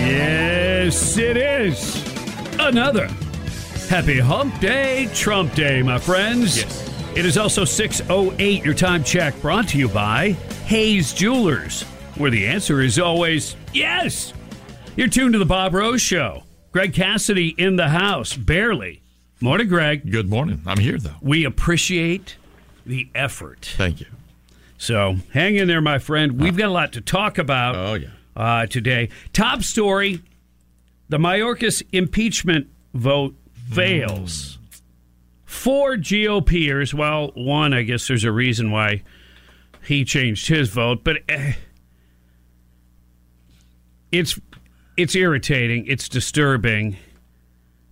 Yes, it is. Another happy hump day, Trump day, my friends. Yes. It is also 608, your time check brought to you by Hayes Jewelers, where the answer is always yes. You're tuned to the Bob Rose Show. Greg Cassidy in the house, barely. Morning, Greg. Good morning. I'm here, though. We appreciate the effort. Thank you. So hang in there, my friend. We've got a lot to talk about Oh, yeah. uh, today. Top story the Mayorkas impeachment vote fails. Four GOPers, well, one, I guess there's a reason why he changed his vote, but eh, it's it's irritating, it's disturbing.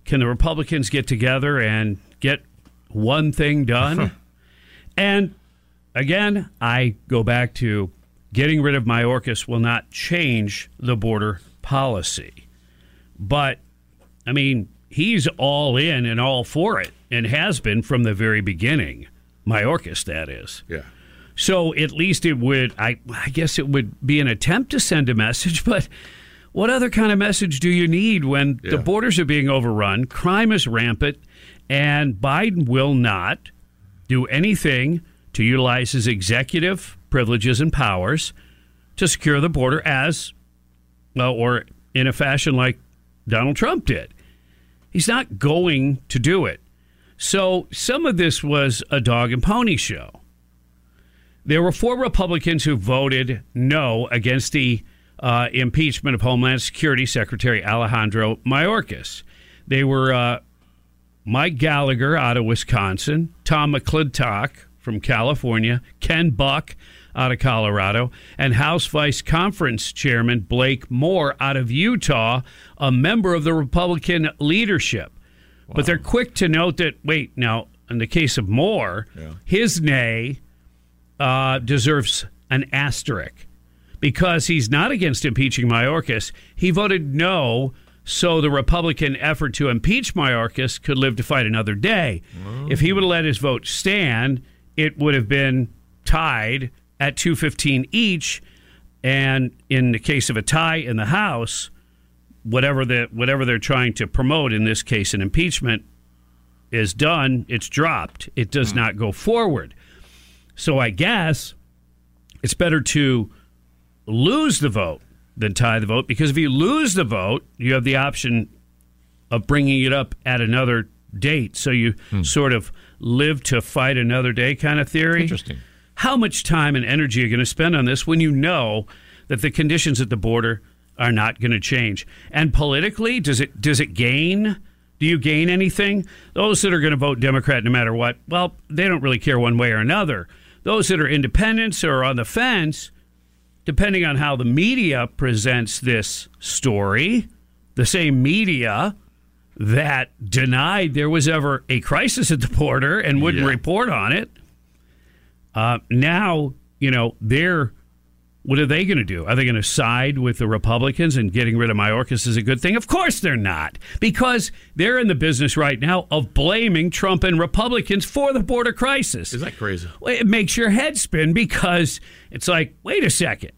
Can the Republicans get together and get one thing done? and again, I go back to getting rid of Mayorkas will not change the border policy. But, I mean, he's all in and all for it and has been from the very beginning. Mayorkas, that is. Yeah. So at least it would, I, I guess it would be an attempt to send a message, but what other kind of message do you need when the borders are being overrun, crime is rampant, and Biden will not do anything to utilize his executive privileges and powers to secure the border as, well, or in a fashion like Donald Trump did. He's not going to do it. So some of this was a dog and pony show. There were four Republicans who voted no against the uh, impeachment of Homeland Security Secretary Alejandro Mayorkas. They were uh, Mike Gallagher out of Wisconsin, Tom McClintock from California, Ken Buck out of Colorado, and House Vice Conference Chairman Blake Moore out of Utah, a member of the Republican leadership. But they're quick to note that, wait, now, in the case of Moore, his nay uh, deserves an asterisk because he's not against impeaching Mayorkas. He voted no, so the Republican effort to impeach Mayorkas could live to fight another day. If he would have let his vote stand, it would have been tied at 215 each. And in the case of a tie in the House, whatever the whatever they're trying to promote in this case, an impeachment is done. It's dropped. It does hmm. not go forward. So I guess it's better to lose the vote than tie the vote because if you lose the vote, you have the option of bringing it up at another date. So you hmm. sort of live to fight another day kind of theory. Interesting. How much time and energy are you going to spend on this when you know that the conditions at the border are not going to change? And politically, does it does it gain? Do you gain anything? Those that are going to vote Democrat no matter what, well, they don't really care one way or another. Those that are independents or on the fence, depending on how the media presents this story, the same media that denied there was ever a crisis at the border and wouldn't Yeah. report on it. Uh, now, you know, they're what are they going to do? Are they going to side with the Republicans and getting rid of Mayorkas is a good thing? Of course they're not, because they're in the business right now of blaming Trump and Republicans for the border crisis. Is that crazy? It makes your head spin because it's like, wait a second.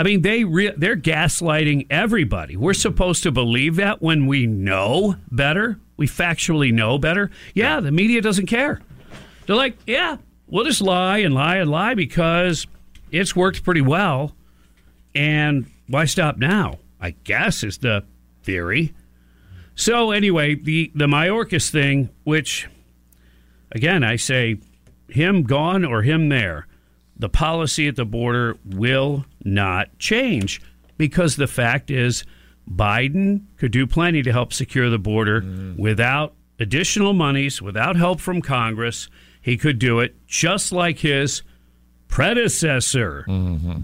I mean, they re- they're gaslighting everybody. We're supposed to believe that when we know better, we factually know better. Yeah, the media doesn't care. They're like, yeah, we'll just lie and lie and lie because it's worked pretty well. And why stop now? I guess is the theory. So anyway, the the Mayorkas thing, which again I say, him gone or him there, the policy at the border will not change because the fact is Biden could do plenty to help secure the border without additional monies, without help from Congress. He could do it just like his predecessor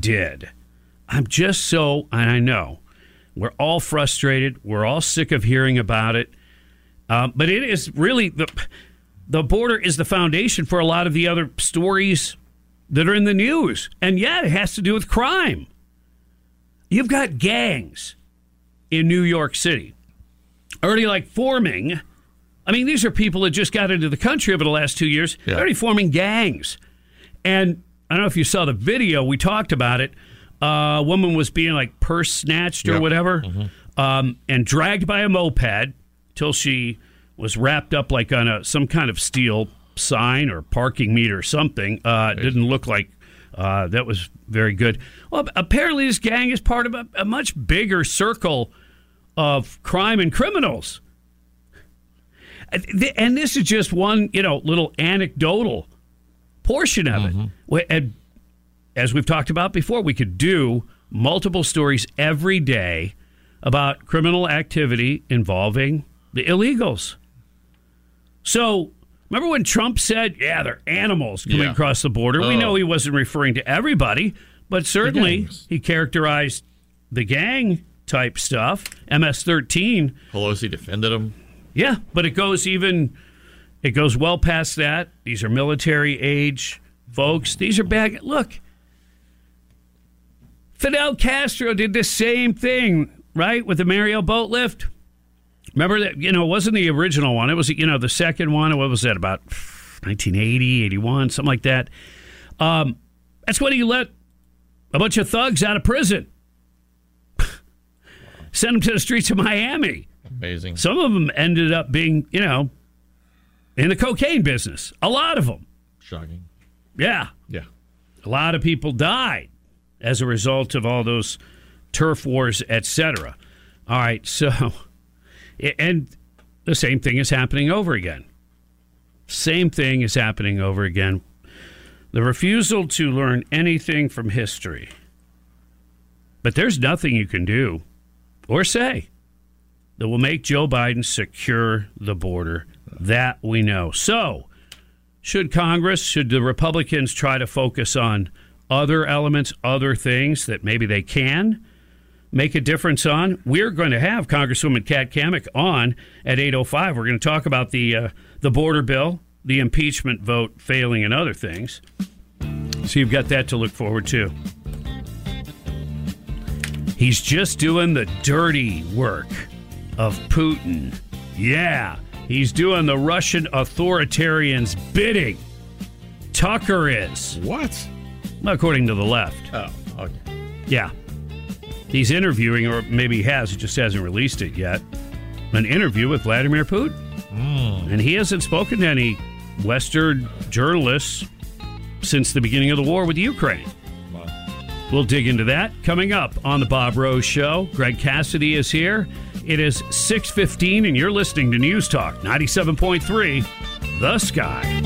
did. I'm just so, and I know we're all frustrated. We're all sick of hearing about it. Um, but it is really the the border is the foundation for a lot of the other stories that are in the news, and yeah, it has to do with crime. You've got gangs in New York City already like forming. I mean, these are people that just got into the country over the last two years. They're already forming gangs, and I don't know if you saw the video. We talked about it. Uh, a woman was being like purse snatched or Yep. whatever, um, and dragged by a moped till she was wrapped up like on a some kind of steel sign or parking meter or something. Uh, it didn't look like uh, that was very good. Well, apparently this gang is part of a, a much bigger circle of crime and criminals. And this is just one, you know, little anecdotal portion of it. And as we've talked about before, we could do multiple stories every day about criminal activity involving the illegals. So, remember when Trump said, yeah, they're animals coming Yeah. across the border? We Oh. know he wasn't referring to everybody, but certainly he characterized the gang type stuff, MS 13. Pelosi defended him. Yeah, but it goes even it goes well past that. These are military age folks. These are bad. Look, Fidel Castro did the same thing, right, with the Mariel boat lift. Remember that? You know, it wasn't the original one. It was, you know, the second one. What was that? About 1980, 81, something like that. Um, that's when he let a bunch of thugs out of prison, sent them to the streets of Miami. Amazing. Some of them ended up being, you know, in the cocaine business. A lot of them. Shocking. Yeah. Yeah. A lot of people died as a result of all those turf wars, etc. All right, so and the same thing is happening over again. Same thing is happening over again. The refusal to learn anything from history. But there's nothing you can do or say that will make Joe Biden secure the border. That we know. So, should Congress, should the Republicans try to focus on other elements, other things that maybe they can make a difference on? We're going to have Congresswoman Kat Cammack on at 8:05. We're going to talk about the uh, the border bill, the impeachment vote failing, and other things. So you've got that to look forward to. He's just doing the dirty work of Putin. Yeah, he's doing the Russian authoritarians' bidding. Tucker is. What? According to the left. Oh, okay. Yeah. He's interviewing, or maybe he has, he just hasn't released it yet, an interview with Vladimir Putin. Hmm. And he hasn't spoken to any Western journalists since the beginning of the war with Ukraine. We'll dig into that coming up on the Bob Rose Show. Greg Cassidy is here. It is 6:15 and you're listening to News Talk 97.3 The Sky.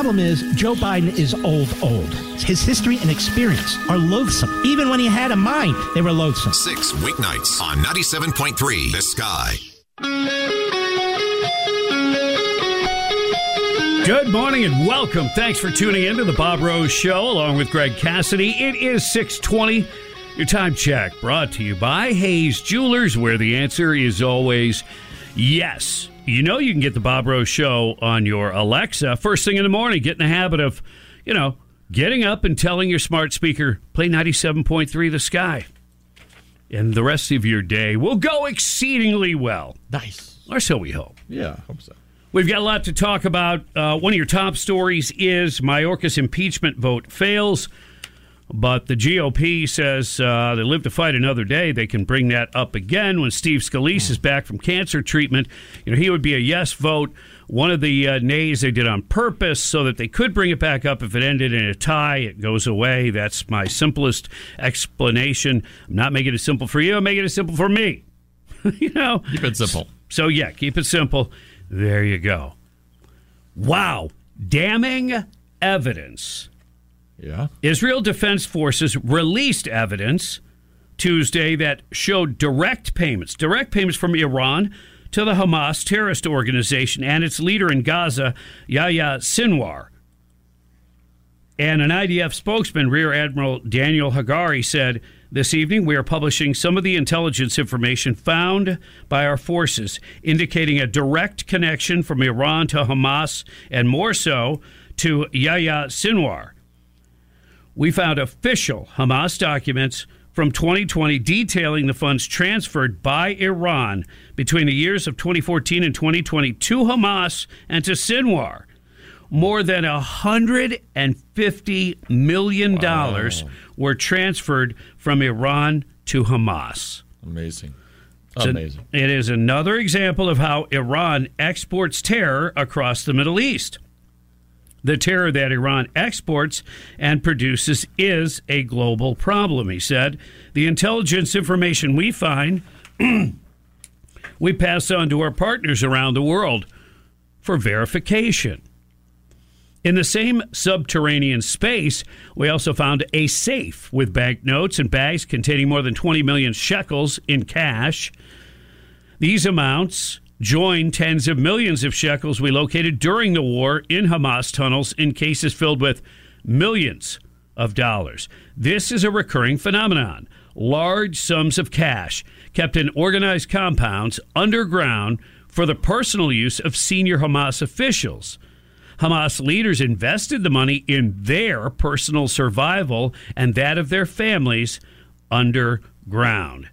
Problem is, Joe Biden is old, old. His history and experience are loathsome. Even when he had a mind, they were loathsome. Six weeknights on 97.3 The Sky. Good morning and welcome. Thanks for tuning in to the Bob Rose Show along with Greg Cassidy. It is 620. Your time check brought to you by Hayes Jewelers, where the answer is always yes. You know you can get the Bob Rose Show on your Alexa first thing in the morning. Get in the habit of, you know, getting up and telling your smart speaker, play 97.3 The Sky. And the rest of your day will go exceedingly well. Nice. Or so we hope. Yeah, I hope so. We've got a lot to talk about. Uh, one of your top stories is Mayorkas impeachment vote fails, but the GOP says uh, they live to fight another day. They can bring that up again when Steve Scalise is back from cancer treatment. You know, he would be a yes vote. One of the uh, nays they did on purpose so that they could bring it back up if it ended in a tie. It goes away. That's my simplest explanation. I'm not making it simple for you. I'm making it simple for me. you know, Keep it simple. so, yeah, keep it simple. There you go. Wow. Damning evidence. Yeah. Israel Defense Forces released evidence Tuesday that showed direct payments, direct payments from Iran to the Hamas terrorist organization and its leader in Gaza, Yahya Sinwar. And an IDF spokesman, Rear Admiral Daniel Hagari, said this evening we are publishing some of the intelligence information found by our forces, indicating a direct connection from Iran to Hamas and more so to Yahya Sinwar. We found official Hamas documents from 2020 detailing the funds transferred by Iran between the years of 2014 and 2020 to Hamas and to Sinwar more than $150 million were transferred from Iran to Hamas. Amazing. Amazing. it is another example of how Iran exports terror across the Middle East. The terror that Iran exports and produces is a global problem, he said. The intelligence information we find, we pass on to our partners around the world for verification. In the same subterranean space, we also found a safe with banknotes and bags containing more than 20 million shekels in cash. These amounts join tens of millions of shekels we located during the war in Hamas tunnels in cases filled with millions of dollars. This is a recurring phenomenon. Large sums of cash kept in organized compounds underground for the personal use of senior Hamas officials. Hamas leaders invested the money in their personal survival and that of their families underground.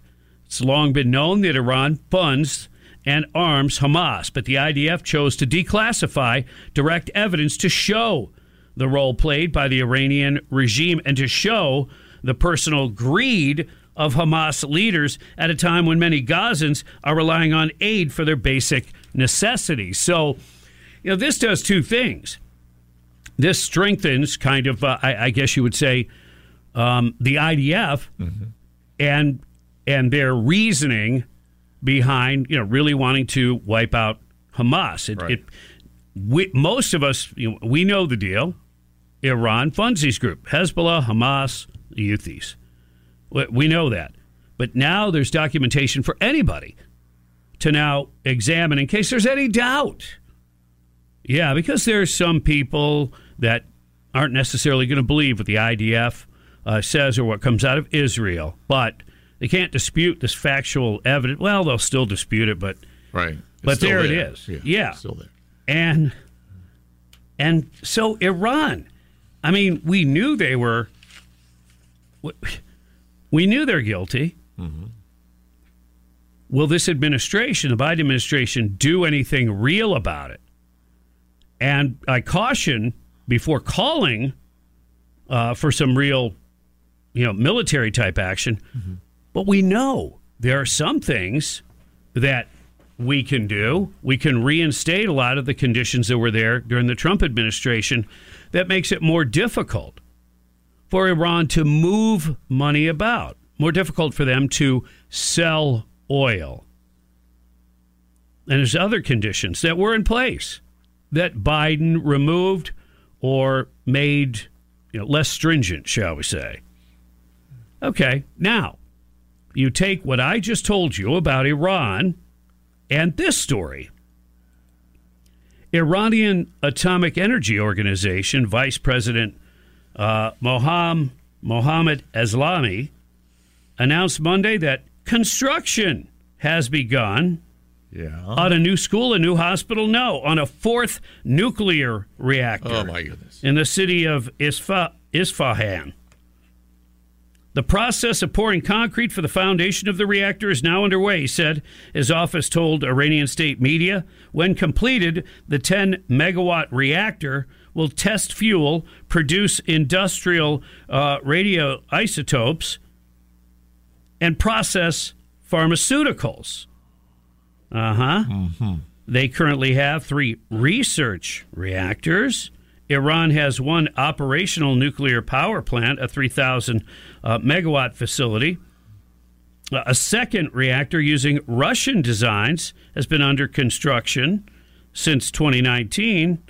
It's long been known that Iran funds and arms Hamas, but the IDF chose to declassify direct evidence to show the role played by the Iranian regime and to show the personal greed of Hamas leaders at a time when many Gazans are relying on aid for their basic necessities. So, you know, this does two things. This strengthens, kind of, uh, I, I guess you would say, um, the IDF and and their reasoning behind, you know, really wanting to wipe out Hamas. It, it we, most of us, you know, we know the deal. Iran funds these groups, Hezbollah, Hamas, the Houthis. We- We know that. But now there's documentation for anybody to now examine in case there's any doubt. Yeah, because there's some people that aren't necessarily going to believe what the IDF uh, says or what comes out of Israel, but they can't dispute this factual evidence. Well, they'll still dispute it, but Right. It's but there, there. it is. Yeah, Yeah, still there. And and so Iran, I mean, we knew they were. We knew they're guilty. Will this administration, the Biden administration, do anything real about it? And I caution before calling uh, for some real, you know, military type action. But we know there are some things that we can do. We can reinstate a lot of the conditions that were there during the Trump administration that makes it more difficult for Iran to move money about, more difficult for them to sell oil. And there's other conditions that were in place that Biden removed or made you know, less stringent, shall we say. Okay, now you take what I just told you about Iran and this story. Iranian Atomic Energy Organization Vice President uh, Moham, Mohammed Eslami announced Monday that construction has begun Yeah. on a new school, a new hospital. No, on a fourth nuclear reactor. Oh, my goodness. In the city of Isfa- Isfahan. The process of pouring concrete for the foundation of the reactor is now underway, he said. His office told Iranian state media. When completed, the 10 megawatt reactor will test fuel, produce industrial uh, radioisotopes, and process pharmaceuticals. Uh huh. They currently have three research reactors. Iran has one operational nuclear power plant, a 3,000 uh, megawatt facility. Uh, A second reactor using Russian designs has been under construction since 2019.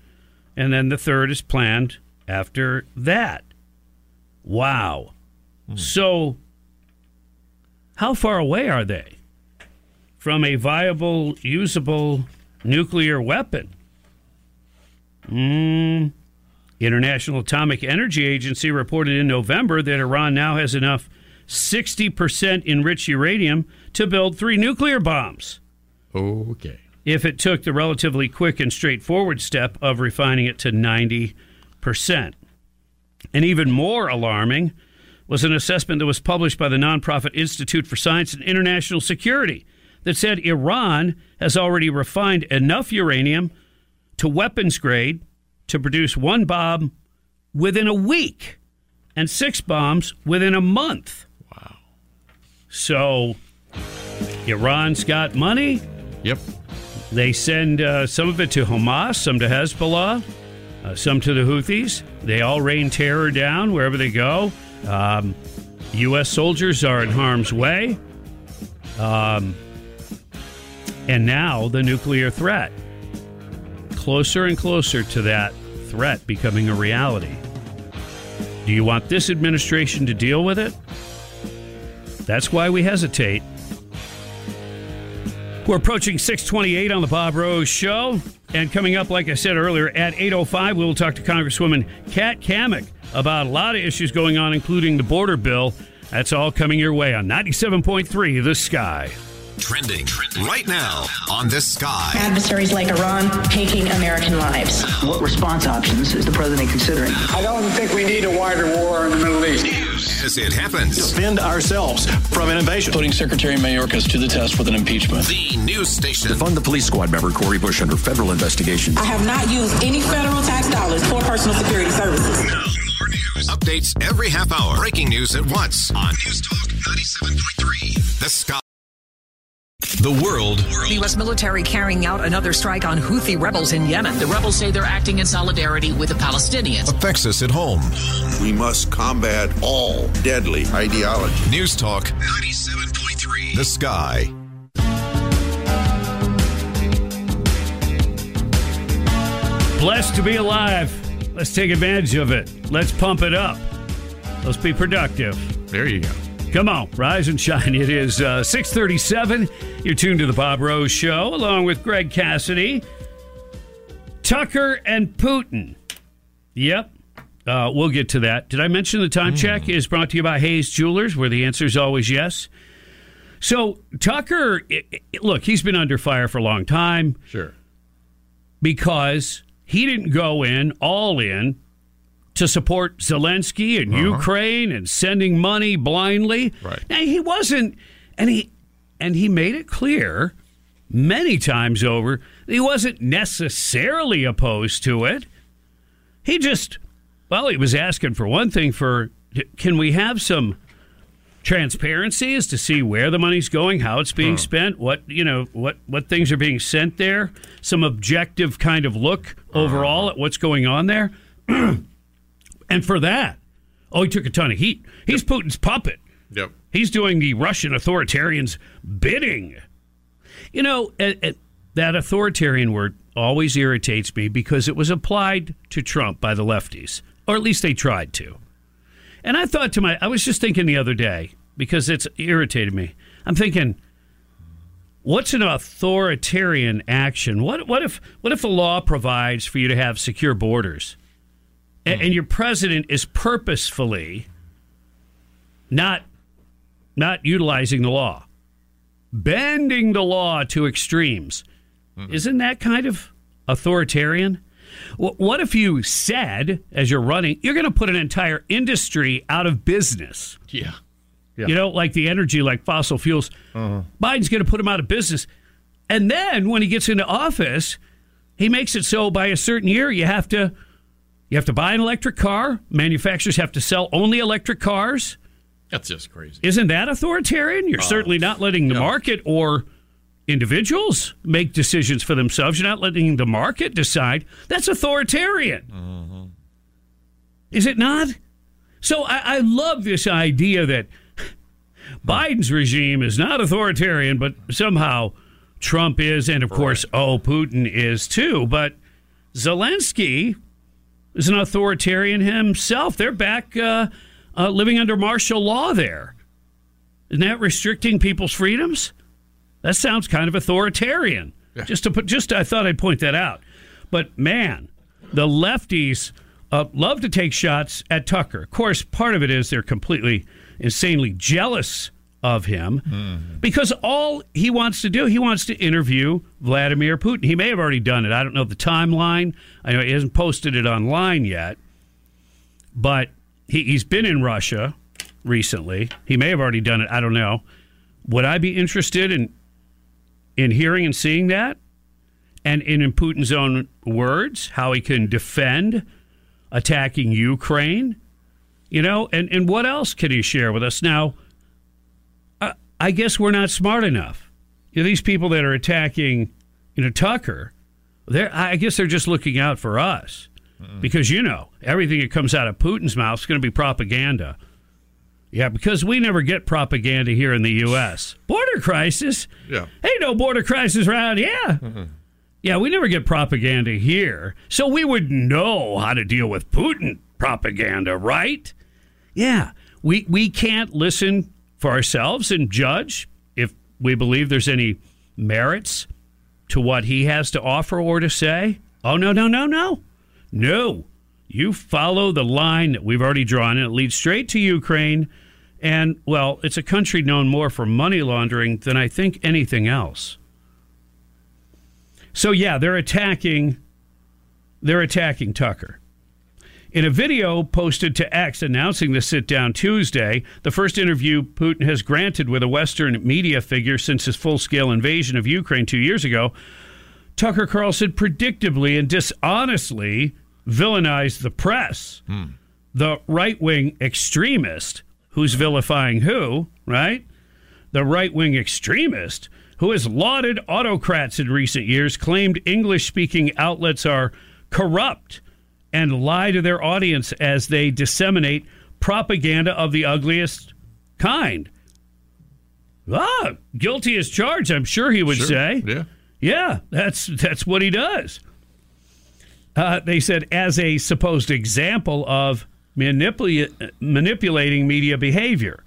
And then the third is planned after that. Wow. So, how far away are they from a viable, usable nuclear weapon? Mm. International Atomic Energy Agency reported in November that Iran now has enough 60% enriched uranium to build three nuclear bombs Okay. if it took the relatively quick and straightforward step of refining it to 90%. And even more alarming was an assessment that was published by the nonprofit Institute for Science and International Security that said Iran has already refined enough uranium to weapons grade to produce one bomb within a week and six bombs within a month. Wow. So Iran's got money. Yep. They send uh, some of it to Hamas, some to Hezbollah, uh, some to the Houthis. They all rain terror down wherever they go. Um, U.S. soldiers are in harm's way. Um, and now the nuclear threat. Closer and closer to that threat becoming a reality. Do you want this administration to deal with it? That's why we hesitate. We're approaching 628 on the Bob Rose Show. And coming up, like I said earlier, at 8.05, we will talk to Congresswoman Kat Cammack about a lot of issues going on, including the border bill. That's all coming your way on 97.3 The Sky. Trending right now on this sky. Adversaries like Iran taking American lives. What response options is the president considering? I don't think we need a wider war in the Middle East. As it happens. Defend ourselves from an invasion. Putting Secretary Mayorkas to the test with an impeachment. The news station. Fund the police squad member Cori Bush under federal investigation. I have not used any federal tax dollars for personal security services. Updates every half hour. Breaking news at once on News Talk 97.3. The Sky. The world. The U.S. military carrying out another strike on Houthi rebels in Yemen. The rebels say they're acting in solidarity with the Palestinians. Affects us at home. We must combat all deadly ideology. News Talk 97.3. The Sky. Blessed to be alive. Let's take advantage of it. Let's pump it up. Let's be productive. There you go. Come on, rise and shine. It is uh, 637. You're tuned to the Bob Rose Show, along with Greg Cassidy, Tucker, and Putin. Yep. Uh, we'll get to that. Did I mention the time check is brought to you by Hayes Jewelers, where the answer is always yes? So, Tucker, i i look, he's been under fire for a long time. Sure. Because he didn't go in all in to support Zelensky and Uh-huh. Ukraine and sending money blindly. Right. Now he wasn't, and he and he made it clear many times over that he wasn't necessarily opposed to it. He just, well, he was asking for one thing: for can we have some transparency as to see where the money's going, how it's being spent, what you know, what what things are being sent there, some objective kind of look overall at what's going on there. and for that, oh, he took a ton of heat. He's Putin's puppet. Yep. He's doing the Russian authoritarians' bidding. You know, that authoritarian word always irritates me because it was applied to Trump by the lefties, or at least they tried to. And I thought to my, I was just thinking the other day because it's irritated me. I'm thinking, what's an authoritarian action? What what if what if a law provides for you to have secure borders, A- and, your president is purposefully not not utilizing the law, bending the law to extremes? Mm-hmm. Isn't that kind of authoritarian? What if you said, as you're running, you're going to put an entire industry out of business? Yeah. You know, like the energy, like fossil fuels. Uh-huh. Biden's going to put them out of business. And then when he gets into office, he makes it so by a certain year you have to you have to buy an electric car. Manufacturers have to sell only electric cars. That's just crazy. Isn't that authoritarian? You're Uh, certainly not letting the market or individuals make decisions for themselves. You're not letting the market decide. That's authoritarian. Is it not? So I, I love this idea that Biden's regime is not authoritarian, but somehow Trump is, and of course, oh, Putin is too. But Zelensky is an authoritarian himself. They're back uh, uh, living under martial law there. Isn't that restricting people's freedoms? That sounds kind of authoritarian. Just to put, just I thought I'd point that out. But man, the lefties uh, love to take shots at Tucker. Of course, part of it is they're completely insanely jealous of him because all he wants to do, he wants to interview Vladimir Putin. He may have already done it. I don't know the timeline. I know he hasn't posted it online yet, but he, he's been in Russia recently. He may have already done it. I don't know. Would I be interested in in hearing and seeing that? And in, in Putin's own words, how he can defend attacking Ukraine? You know, and, and what else can he share with us? Now, I, guess we're not smart enough. You know, these people that are attacking, you know, Tucker, they're, I guess they're just looking out for us. Because, you know, everything that comes out of Putin's mouth is going to be propaganda. Yeah, because we never get propaganda here in the U.S. Border crisis? Yeah. Hey, no border crisis around. Yeah. Yeah, we never get propaganda here. So we would know how to deal with Putin propaganda, right? Yeah. We we can't listen for ourselves and judge if we believe there's any merits to what he has to offer or to say. Oh no, no, no, no. No. You follow the line that we've already drawn and it leads straight to Ukraine. And well, it's a country known more for money laundering than I think anything else. So yeah, they're attacking they're attacking Tucker. In a video posted to X announcing the sit down Tuesday, the first interview Putin has granted with a Western media figure since his full scale invasion of Ukraine two years ago, Tucker Carlson predictably and dishonestly villainized the press. Hmm. The right wing extremist who's vilifying who, right? The right wing extremist who has lauded autocrats in recent years, claimed English speaking outlets are corrupt and lie to their audience as they disseminate propaganda of the ugliest kind. Ah, guilty as charged, I'm sure he would Sure, say. yeah. Yeah, that's that's what he does. Uh, they said as a supposed example of manipula- manipulating media behavior,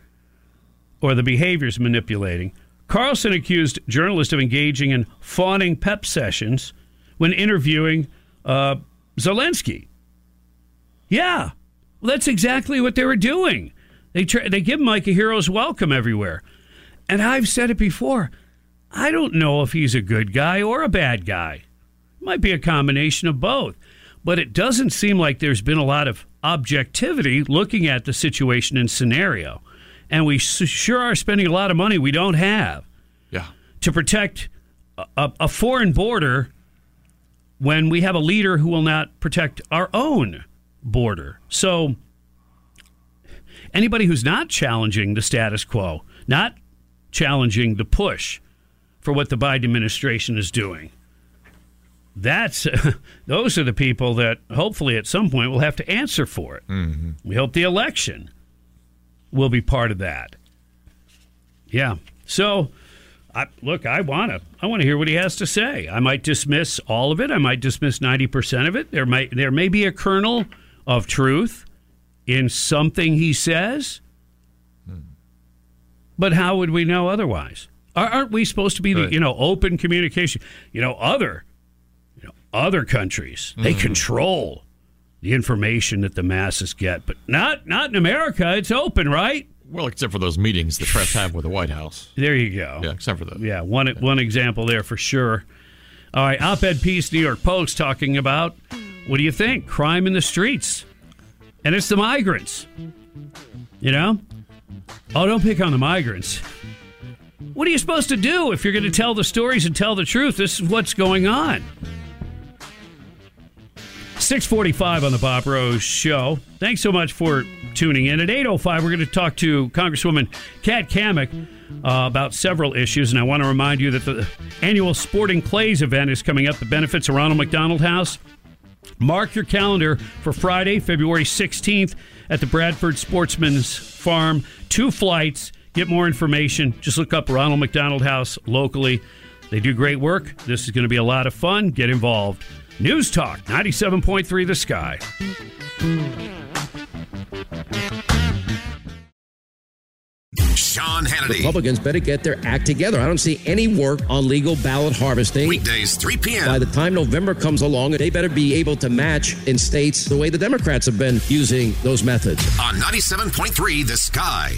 or the behaviors manipulating. Carlson accused journalists of engaging in fawning pep sessions when interviewing uh, Zelensky. Yeah, well, that's exactly what they were doing. They try, they give Mike a hero's welcome everywhere, and I've said it before. I don't know if he's a good guy or a bad guy. Might be a combination of both. but it doesn't seem like there's been a lot of objectivity looking at the situation and scenario. And we sure are spending a lot of money we don't have. Yeah. To protect a, a foreign border when we have a leader who will not protect our own border. So anybody who's not challenging the status quo, not challenging the push for what the Biden administration is doing. That's those are the people that hopefully at some point will have to answer for it. Mm-hmm. We hope the election will be part of that. Yeah. So, I, look, I want to I want to hear what he has to say. I might dismiss all of it. I might dismiss 90% of it. There might there may be a kernel of truth in something he says. But how would we know otherwise? Aren't we supposed to be the, you know, open communication? You know, other you know, other countries, they Mhm. control the information that the masses get, but not not in America. It's open, right? Well, except for those meetings the press have with the White House. There you go. Yeah, except for the Yeah, one one example there for sure. All right, op-ed piece, New York Post, talking about what do you think? Crime in the streets, and it's the migrants. You know? Oh, don't pick on the migrants. What are you supposed to do if you're going to tell the stories and tell the truth? This is what's going on. 645 on the Bob Rose Show. Thanks so much for tuning in. At 805, we're going to talk to Congresswoman Kat Cammack uh, about several issues. And I want to remind you that the annual Sporting Clays event is coming up. The benefits of Ronald McDonald House. Mark your calendar for Friday, February 16th at the Bradford Sportsman's Farm. Two flights. Get more information. Just look up Ronald McDonald House locally. They do great work. This is going to be a lot of fun. Get involved. News Talk 97.3 The Sky. Sean Hannity. Republicans better get their act together. I don't see any work on legal ballot harvesting. Weekdays, 3 p.m. By the time November comes along, they better be able to match in states the way the Democrats have been using those methods. On 97.3 The Sky.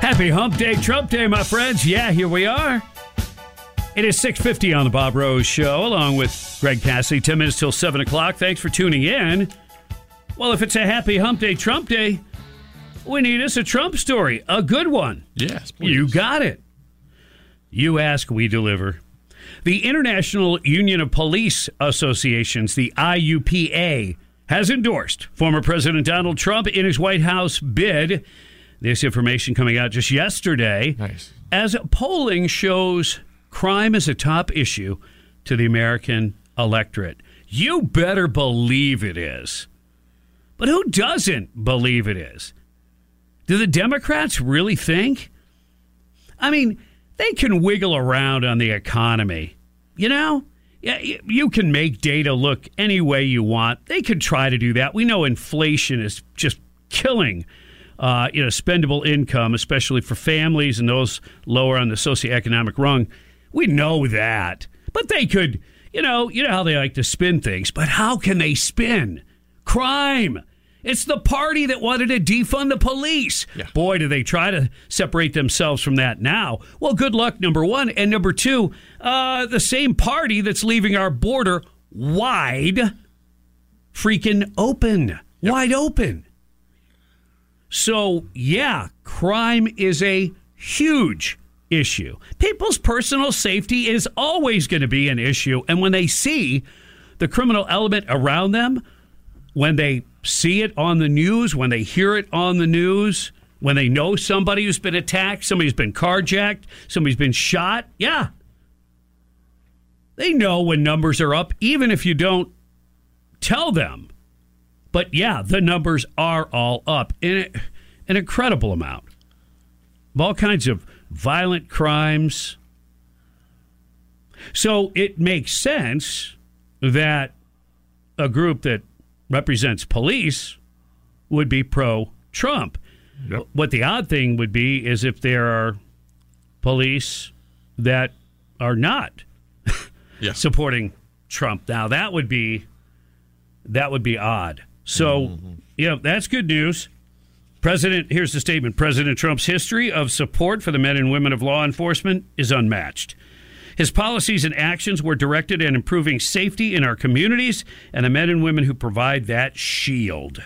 Happy Hump Day, Trump Day, my friends. Yeah, here we are. It is 6.50 on the Bob Rose Show, along with Greg Cassidy, 10 minutes till 7 o'clock. Thanks for tuning in. Well, if it's a happy Hump Day, Trump Day, we need us a Trump story, a good one. Yes, You got it. You ask, we deliver. The International Union of Police Associations, the IUPA, has endorsed former President Donald Trump in his White House bid. This information coming out just yesterday. Nice. As polling shows crime is a top issue to the American electorate. You better believe it is. But who doesn't believe it is? Do the Democrats really think? I mean, they can wiggle around on the economy. You know? You can make data look any way you want. They could try to do that. We know inflation is just killing uh, you know, spendable income, especially for families and those lower on the socioeconomic rung. We know that. But they could, you know, you know how they like to spin things, but how can they spin? Crime. It's the party that wanted to defund the police. Boy, do they try to separate themselves from that now. Well, good luck, number one. And number two, uh, the same party that's leaving our border wide freaking open. Wide open. So, yeah, crime is a huge issue. People's personal safety is always going to be an issue. And when they see the criminal element around them, when they see it on the news, when they hear it on the news, when they know somebody who's been attacked, somebody's been carjacked, somebody's been shot, yeah. They know when numbers are up, even if you don't tell them. But yeah, the numbers are all up in an incredible amount of all kinds of violent crimes. So it makes sense that a group that represents police would be pro Trump. What the odd thing would be is if there are police that are not supporting Trump. Now that would be that would be odd. So, mm-hmm. you know, that's good news. President, here's the statement President Trump's history of support for the men and women of law enforcement is unmatched. His policies and actions were directed at improving safety in our communities and the men and women who provide that shield.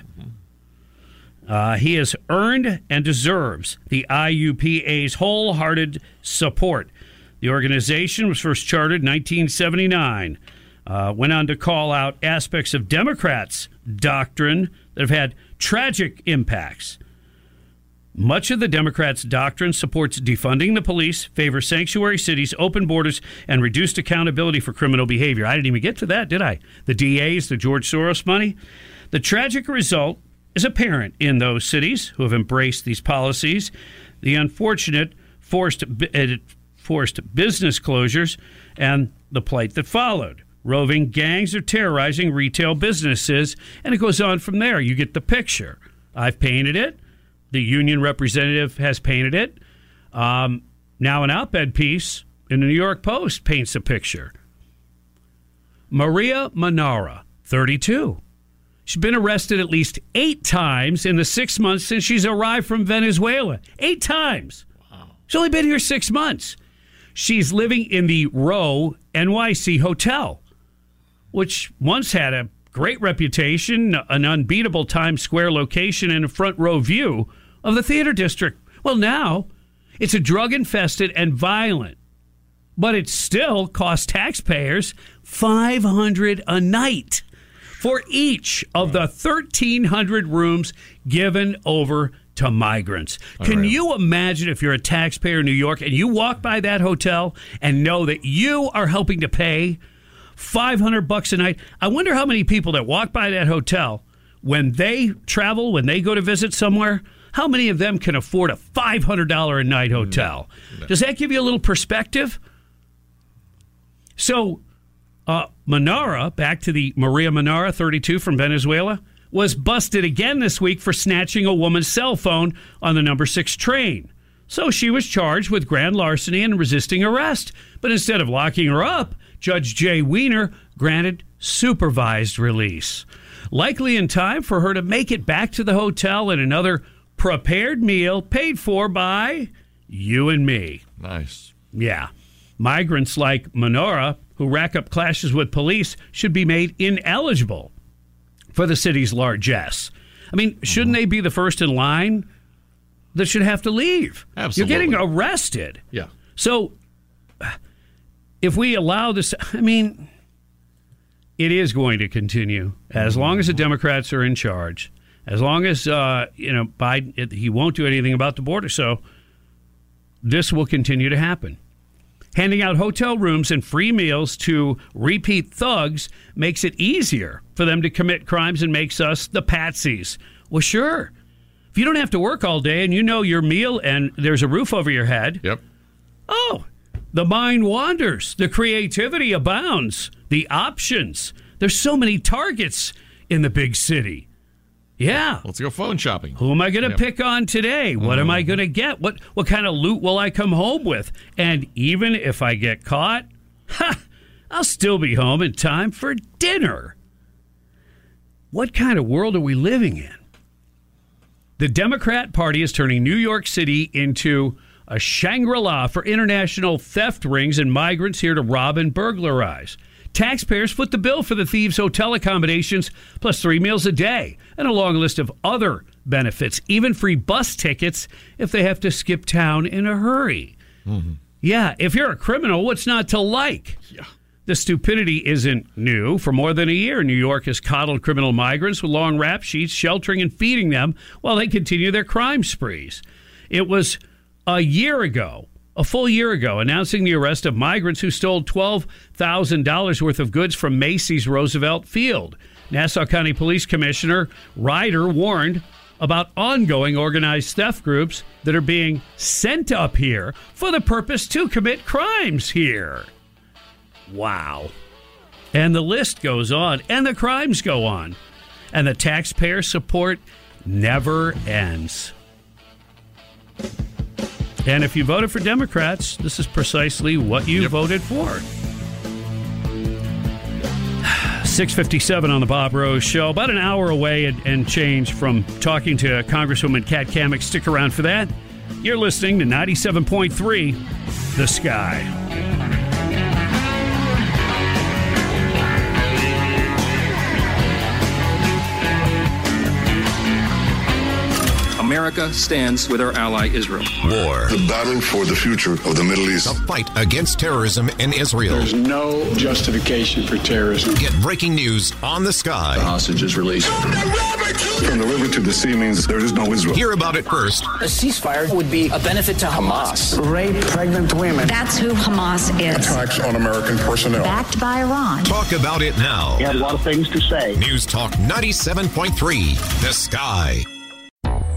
Uh, he has earned and deserves the IUPA's wholehearted support. The organization was first chartered in 1979. Uh, went on to call out aspects of Democrats' doctrine that have had tragic impacts. Much of the Democrats' doctrine supports defunding the police, favors sanctuary cities, open borders, and reduced accountability for criminal behavior. I didn't even get to that, did I? The DAs, the George Soros money. The tragic result is apparent in those cities who have embraced these policies. The unfortunate forced, uh, forced business closures and the plight that followed. Roving gangs are terrorizing retail businesses, and it goes on from there. You get the picture. I've painted it. The union representative has painted it. Um, now, an op ed piece in the New York Post paints a picture. Maria Manara, 32. She's been arrested at least eight times in the six months since she's arrived from Venezuela. Eight times. Wow. She's only been here six months. She's living in the Row NYC Hotel, which once had a great reputation, an unbeatable Times Square location, and a front row view of the theater district. Well, now it's a drug infested and violent, but it still costs taxpayers 500 a night for each of the 1,300 rooms given over to migrants. Can right. you imagine if you're a taxpayer in New York and you walk by that hotel and know that you are helping to pay 500 bucks a night? I wonder how many people that walk by that hotel when they travel, when they go to visit somewhere, how many of them can afford a $500 a night hotel? No, no. Does that give you a little perspective? So uh, Manara, back to the Maria Manara, 32 from Venezuela, was busted again this week for snatching a woman's cell phone on the number six train. So she was charged with grand larceny and resisting arrest. But instead of locking her up, Judge Jay Weiner granted supervised release. Likely in time for her to make it back to the hotel in another prepared meal paid for by you and me. Nice. Yeah. Migrants like Manara who rack up clashes with police should be made ineligible for the city's largesse. I mean, shouldn't they be the first in line that should have to leave? Absolutely. You're getting arrested. Yeah. So if we allow this, I mean, it is going to continue as long as the Democrats are in charge. As long as uh, you know Biden, he won't do anything about the border. So this will continue to happen. Handing out hotel rooms and free meals to repeat thugs makes it easier for them to commit crimes and makes us the patsies. Well, sure. If you don't have to work all day and you know your meal and there's a roof over your head. Yep. Oh, the mind wanders. The creativity abounds. The options. There's so many targets in the big city. Yeah. Let's go phone shopping. Who am I going to yep. pick on today? What mm-hmm. am I mm-hmm. going to get? What what kind of loot will I come home with? And even if I get caught, ha, I'll still be home in time for dinner. What kind of world are we living in? The Democrat Party is turning New York City into a Shangri La for international theft rings and migrants here to rob and burglarize. Taxpayers foot the bill for the thieves' hotel accommodations, plus three meals a day, and a long list of other benefits, even free bus tickets if they have to skip town in a hurry. Mm-hmm. Yeah, if you're a criminal, what's not to like? Yeah. The stupidity isn't new. For more than a year, New York has coddled criminal migrants with long rap sheets, sheltering and feeding them while they continue their crime sprees. It was a year ago a full year ago, announcing the arrest of migrants who stole $12,000 worth of goods from Macy's Roosevelt Field. Nassau County Police Commissioner Ryder warned about ongoing organized theft groups that are being sent up here for the purpose to commit crimes here. Wow. And the list goes on, and the crimes go on, and the taxpayer support never ends. And if you voted for Democrats, this is precisely what you yep. voted for. 657 on the Bob Rose Show. About an hour away and, and change from talking to Congresswoman Kat Cammack. Stick around for that. You're listening to 97.3 The Sky. America stands with our ally Israel. War. The battle for the future of the Middle East. The fight against terrorism in Israel. There's no justification for terrorism. Get breaking news on the sky. The hostage is released. From the river to the sea means there is no Israel. Hear about it first. A ceasefire would be a benefit to Hamas. Rape pregnant women. That's who Hamas is. Attacks on American personnel. Backed by Iran. Talk about it now. You have a lot of things to say. News Talk 97.3. The Sky.